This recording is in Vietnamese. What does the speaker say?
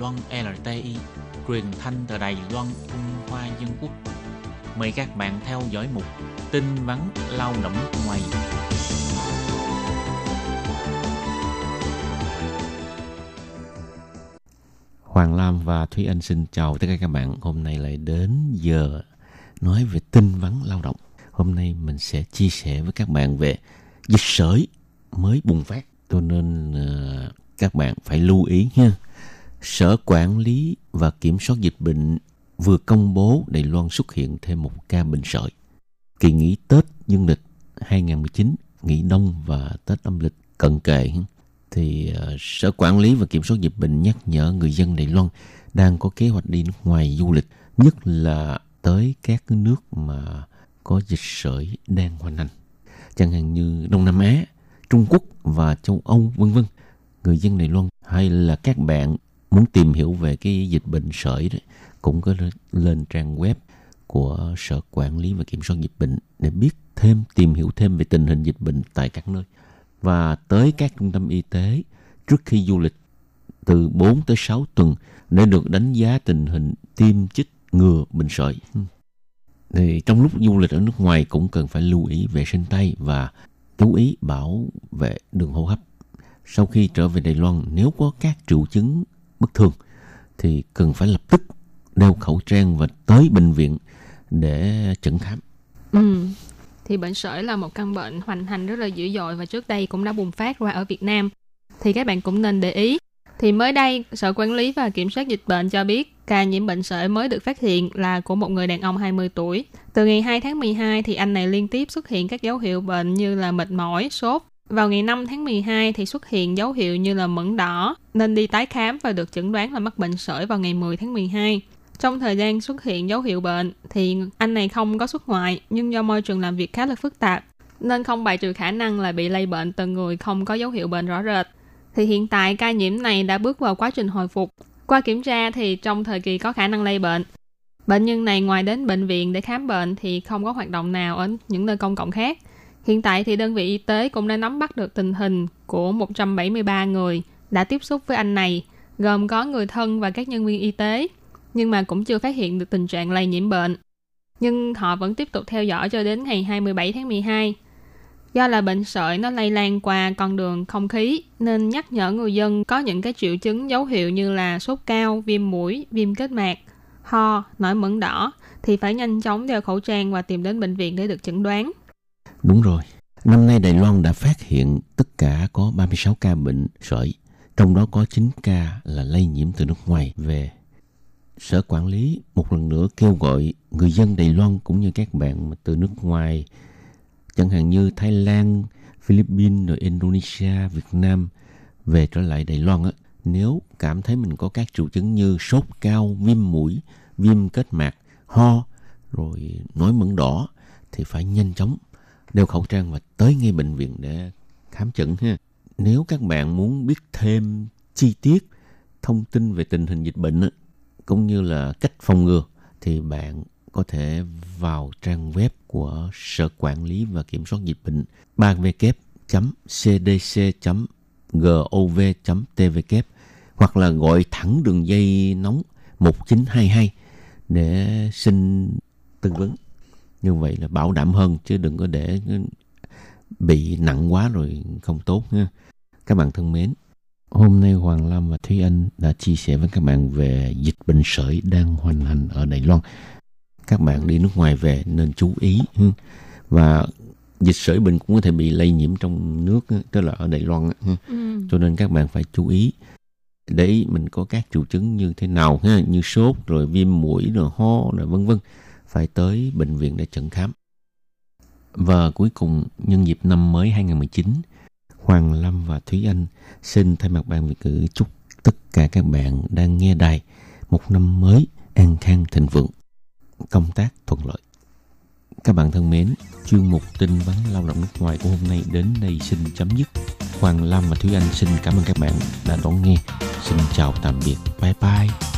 Loan LTI, truyền thanh từ Đài Loan, Trung Hoa Dân Quốc. Mời các bạn theo dõi mục tin vắn lao động ngoài. Hoàng Lam và Thúy Anh xin chào tất cả các bạn. Hôm nay lại đến giờ nói về tin vắn lao động. Hôm nay mình sẽ chia sẻ với các bạn về dịch sởi mới bùng phát. Cho nên uh, các bạn phải lưu ý nha. Sở Quản lý và Kiểm soát Dịch bệnh vừa công bố Đài Loan xuất hiện thêm một ca bệnh sởi. Kỳ nghỉ Tết Dương lịch 2019, nghỉ đông và Tết âm lịch cận kề thì ờ, Sở Quản lý và Kiểm soát Dịch bệnh nhắc nhở người dân Đài Loan đang có kế hoạch đi nước ngoài du lịch, nhất là tới các nước mà có dịch sởi đang hoành hành, chẳng hạn như Đông Nam Á, Trung Quốc và châu Âu vân vân. Người dân Đài Loan hay là các bạn muốn tìm hiểu về cái dịch bệnh sởi đấy cũng có lên trang web của Sở Quản lý và Kiểm soát Dịch bệnh để biết thêm, tìm hiểu thêm về tình hình dịch bệnh tại các nơi. Và tới các trung tâm y tế trước khi du lịch từ 4 tới 6 tuần để được đánh giá tình hình tiêm chích ngừa bệnh sởi. Thì trong lúc du lịch ở nước ngoài cũng cần phải lưu ý vệ sinh tay và chú ý bảo vệ đường hô hấp. Sau khi trở về Đài Loan, nếu có các triệu chứng bất thường thì cần phải lập tức đeo khẩu trang và tới bệnh viện để chẩn khám. Ừ. Thì bệnh sởi là một căn bệnh hoành hành rất là dữ dội và trước đây cũng đã bùng phát qua ở Việt Nam. Thì các bạn cũng nên để ý. Thì mới đây, Sở Quản lý và Kiểm soát Dịch bệnh cho biết ca nhiễm bệnh sởi mới được phát hiện là của một người đàn ông 20 tuổi. Từ ngày 2 tháng 12 thì anh này liên tiếp xuất hiện các dấu hiệu bệnh như là mệt mỏi, sốt, vào ngày 5 tháng 12 thì xuất hiện dấu hiệu như là mẩn đỏ, nên đi tái khám và được chẩn đoán là mắc bệnh sởi vào ngày 10 tháng 12. Trong thời gian xuất hiện dấu hiệu bệnh thì anh này không có xuất ngoại, nhưng do môi trường làm việc khá là phức tạp, nên không bài trừ khả năng là bị lây bệnh từ người không có dấu hiệu bệnh rõ rệt. Thì hiện tại ca nhiễm này đã bước vào quá trình hồi phục. Qua kiểm tra thì trong thời kỳ có khả năng lây bệnh, bệnh nhân này ngoài đến bệnh viện để khám bệnh thì không có hoạt động nào ở những nơi công cộng khác. Hiện tại thì đơn vị y tế cũng đã nắm bắt được tình hình của 173 người đã tiếp xúc với anh này, gồm có người thân và các nhân viên y tế, nhưng mà cũng chưa phát hiện được tình trạng lây nhiễm bệnh. Nhưng họ vẫn tiếp tục theo dõi cho đến ngày 27 tháng 12. Do là bệnh sởi nó lây lan qua con đường không khí nên nhắc nhở người dân có những cái triệu chứng dấu hiệu như là sốt cao, viêm mũi, viêm kết mạc, ho, nổi mẩn đỏ thì phải nhanh chóng đeo khẩu trang và tìm đến bệnh viện để được chẩn đoán. Đúng rồi. Năm nay Đài Loan đã phát hiện tất cả có 36 ca bệnh sởi, trong đó có 9 ca là lây nhiễm từ nước ngoài về. Sở quản lý một lần nữa kêu gọi người dân Đài Loan cũng như các bạn từ nước ngoài, chẳng hạn như Thái Lan, Philippines, rồi Indonesia, Việt Nam về trở lại Đài Loan á, nếu cảm thấy mình có các triệu chứng như sốt cao, viêm mũi, viêm kết mạc, ho, rồi nổi mẩn đỏ thì phải nhanh chóng đeo khẩu trang và tới ngay bệnh viện để khám chẩn ha. Nếu các bạn muốn biết thêm chi tiết, thông tin về tình hình dịch bệnh cũng như là cách phòng ngừa, thì bạn có thể vào trang web của Sở Quản lý và Kiểm soát Dịch bệnh 3w.cdc.gov.tvk hoặc là gọi thẳng đường dây nóng 1922 để xin tư vấn như vậy là bảo đảm hơn chứ đừng có để bị nặng quá rồi không tốt nha. Các bạn thân mến hôm nay Hoàng Lam và Thúy Anh đã chia sẻ với các bạn về dịch bệnh sởi đang hoành hành ở Đài Loan. Các bạn đi nước ngoài về nên chú ý và dịch sởi bệnh cũng có thể bị lây nhiễm trong nước tức là ở Đài Loan ừ. cho nên các bạn phải chú ý để mình có các triệu chứng như thế nào ha như sốt rồi viêm mũi rồi ho rồi vân vân phải tới bệnh viện để chẩn khám. Và cuối cùng, nhân dịp năm mới 2019, Hoàng Lâm và Thúy Anh xin thay mặt ban Việt ngữ chúc tất cả các bạn đang nghe đài một năm mới an khang thịnh vượng, công tác thuận lợi. Các bạn thân mến, chuyên mục tin vắn lao động nước ngoài của hôm nay đến đây xin chấm dứt. Hoàng Lâm và Thúy Anh xin cảm ơn các bạn đã đón nghe. Xin chào tạm biệt. Bye bye.